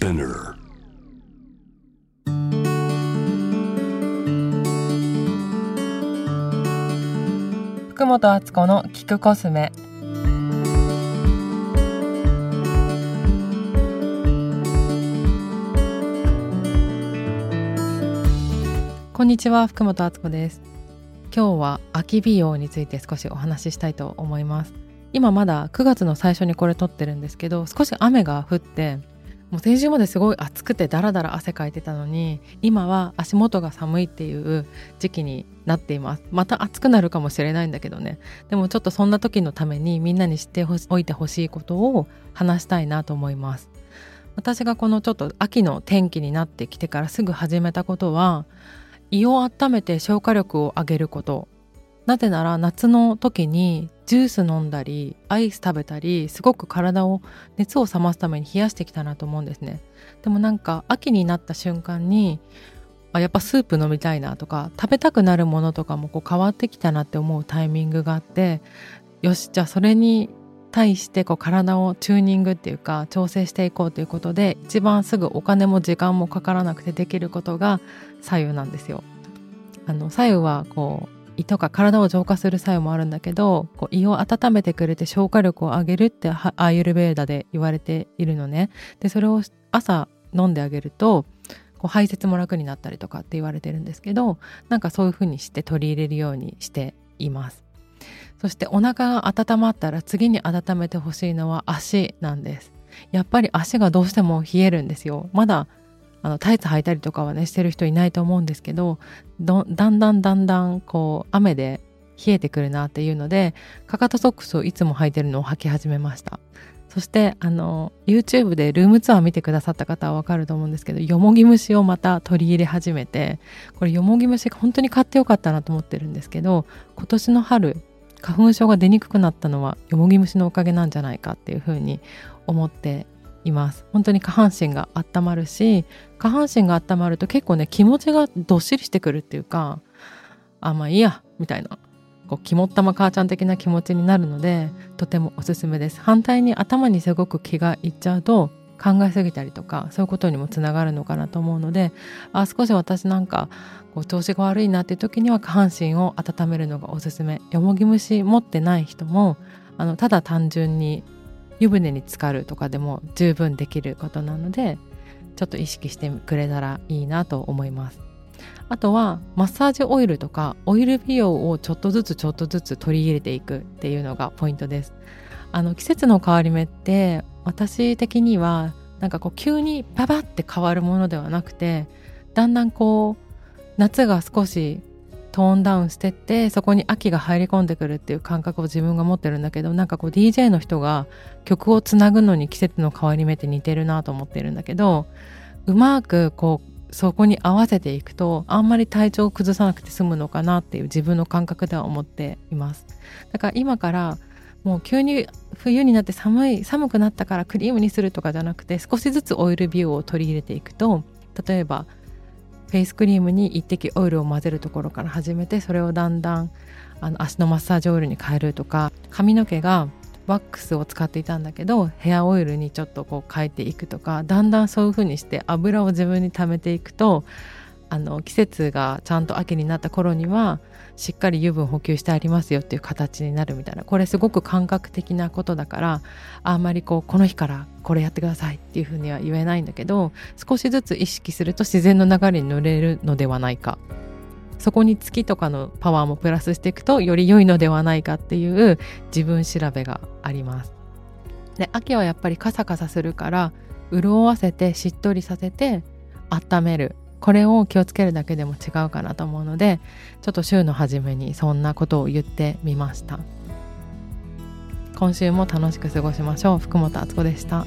Spinner. 福本敦子の聞くコスメ。こんにちは福本敦子です。今日は秋美容について少しお話ししたいと思います。今まだ9月の最初にこれ撮ってるんですけど少し雨が降ってもう先週まですごい暑くてダラダラ汗かいてたのに今は足元が寒いっていう時期になっています。また暑くなるかもしれないんだけどね。でもちょっとそんな時のためにみんなに知っておいてほしいことを話したいなと思います。私がこのちょっと秋の天気になってきてからすぐ始めたことは胃を温めて消化力を上げること。なぜなら夏の時にジュース飲んだりアイス食べたりすごく体を熱を冷ますために冷やしてきたなと思うんですねでもなんか秋になった瞬間にあやっぱスープ飲みたいなとか食べたくなるものとかもこう変わってきたなって思うタイミングがあってよしじゃあそれに対してこう体をチューニングっていうか調整していこうということで一番すぐお金も時間もかからなくてできることが左右なんですよ。あの左右はこう胃とか体を浄化する作用もあるんだけどこう胃を温めてくれて消化力を上げるってアーユルベーダで言われているのね。でそれを朝飲んであげるとこう排泄も楽になったりとかって言われてるんですけどなんかそういう風にして取り入れるようにしています。そしてお腹が温まったら次に温めてほしいのは足なんです。やっぱり足がどうしても冷えるんですよ。まだあのタイツ履いたりとかはねしてる人いないと思うんですけどだんだんだんだんこう雨で冷えてくるなっていうのでかかとソックスをいつも履いてるのを履き始めました。そしてあの YouTube でルームツアー見てくださった方はわかると思うんですけどよもぎ虫をまた取り入れ始めてこれよもぎ虫本当に買ってよかったなと思ってるんですけど今年の春花粉症が出にくくなったのはよもぎ虫のおかげなんじゃないかっていうふうに思っています。本当に下半身が温まるし下半身が温まると結構ね気持ちがどっしりしてくるっていうかあまあいいやみたいなこう肝っ玉母ちゃん的な気持ちになるのでとてもおすすめです。反対に頭にすごく気がいっちゃうと考えすぎたりとかそういうことにもつながるのかなと思うのであ少し私なんかこう調子が悪いなっていう時には下半身を温めるのがおすすめ。よもぎ虫持ってない人もあのただ単純に湯船に浸かるとかでも十分できることなのでちょっと意識してくれたらいいなと思います。あとはマッサージオイルとかオイル美容をちょっとずつちょっとずつ取り入れていくっていうのがポイントです。あの季節の変わり目って私的にはなんかこう急にパパって変わるものではなくてだんだんこう夏が少しトーンダウンしてってそこに秋が入り込んでくるっていう感覚を自分が持ってるんだけどなんかこう DJ の人が曲をつなぐのに季節の変わり目って似てるなと思ってるんだけどうまくこうそこに合わせていくとあんまり体調を崩さなくて済むのかなっていう自分の感覚では思っています。だから今からもう急に冬になって寒い寒くなったからクリームにするとかじゃなくて少しずつオイル美容を取り入れていくと例えばフェイスクリームに一滴オイルを混ぜるところから始めてそれをだんだんあの足のマッサージオイルに変えるとか髪の毛がワックスを使っていたんだけどヘアオイルにちょっとこう変えていくとかだんだんそういう風にして油を自分に溜めていくとあの季節がちゃんと秋になった頃にはしっかり油分補給してありますよっていう形になるみたいなこれすごく感覚的なことだからあんまりこうこの日からこれやってくださいっていうふうには言えないんだけど少しずつ意識すると自然の流れに乗れるのではないかそこに月とかのパワーもプラスしていくとより良いのではないかっていう自分調べがあります。で秋はやっぱりカサカサするから潤わせてしっとりさせて温めるこれを気をつけるだけでも違うかなと思うのでちょっと週の初めにそんなことを言ってみました。今週も楽しく過ごしましょう。福本敦子でした。